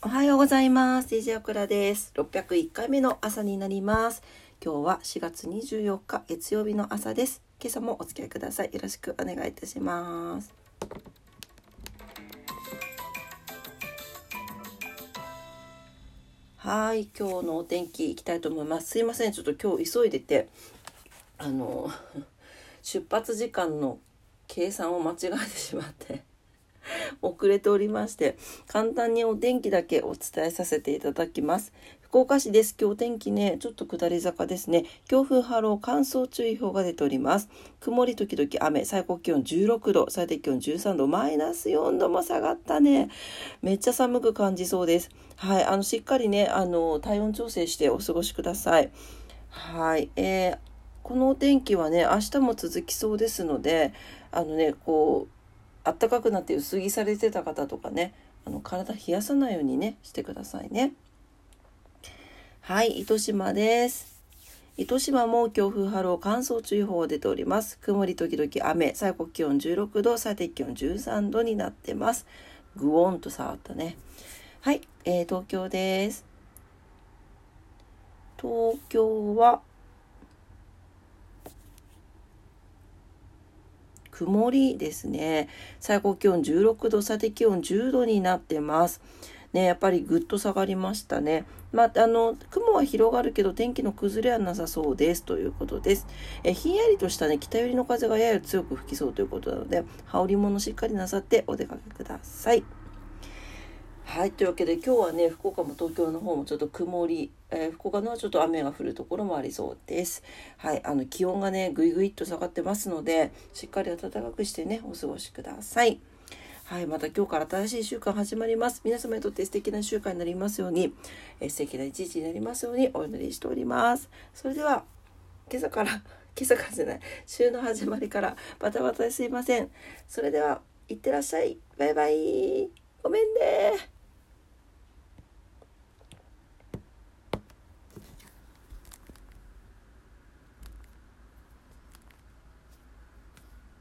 おはようございます。DJ オクラです。601回目の朝になります。今日は4月24日月曜日の朝です。今朝もお付き合いください。よろしくお願いいたします。はい、今日のお天気いきたいと思います。すいません、ちょっと今日急いでて、あの、出発時間の計算を間違えてしまって。遅れておりまして簡単にお天気だけお伝えさせていただきます。福岡市です。今日天気ねちょっと下り坂ですね。強風波浪乾燥注意報が出ております。曇り時々雨最高気温16度最低気温13度マイナス4度も下がったね。めっちゃ寒く感じそうです。はいあのしっかりねあの体温調整してお過ごしください。はいえーこのお天気はね明日も続きそうですのであのねこう暖かくなって薄着されてた方とかねあの体冷やさないようにねしてくださいね。はい糸島です。糸島も強風波浪乾燥注意報出ております。曇り時々雨。最高気温16度最低気温13度になってます。ぐおんと触ったね。はい、えー、東京です。東京は曇りですね。最高気温16度、最低気温10度になってます。ね、やっぱりぐっと下がりましたね。まあ、あの、雲は広がるけど天気の崩れはなさそうですということです。えひんやりとしたね、北寄りの風がやや強く吹きそうということなので、羽織物しっかりなさってお出かけください。はい。というわけで今日はね、福岡も東京の方もちょっと曇り、えー、福岡のはちょっと雨が降るところもありそうです。はい。あの、気温がね、ぐいぐいっと下がってますので、しっかり暖かくしてね、お過ごしください。はい。また今日から新しい週間始まります。皆様にとって素敵な週間になりますように、えー、素敵な一日になりますようにお祈りしております。それでは、今朝から、今朝からじゃない、週の始まりからバタバタですいません。それでは、いってらっしゃい。バイバイ。ごめんね